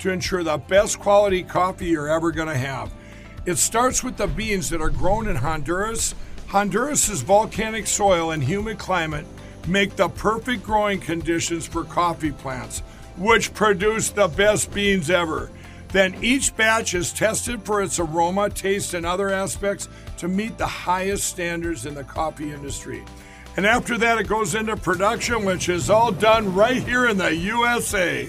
to ensure the best quality coffee you're ever going to have. It starts with the beans that are grown in Honduras. Honduras's volcanic soil and humid climate make the perfect growing conditions for coffee plants, which produce the best beans ever. Then each batch is tested for its aroma, taste, and other aspects to meet the highest standards in the coffee industry. And after that, it goes into production, which is all done right here in the USA.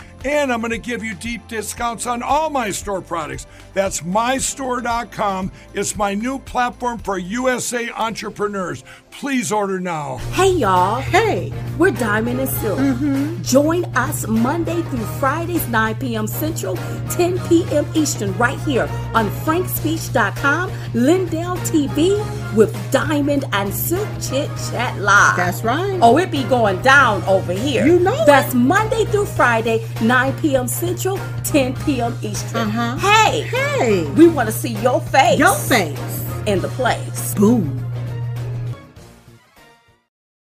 And I'm going to give you deep discounts on all my store products. That's mystore.com. It's my new platform for USA entrepreneurs. Please order now. Hey, y'all. Hey. We're Diamond and Silk. Join us Monday through Fridays, 9 p.m. Central, 10 p.m. Eastern, right here on frankspeech.com, Lindell TV with Diamond and Silk Chit Chat Live. That's right. Oh, it be going down over here. You know it. That's Monday through Friday, 9 p.m. Central, 10 p.m. Eastern. Uh-huh. Hey, Hey. we want to see your face Your face. in the place. Boom.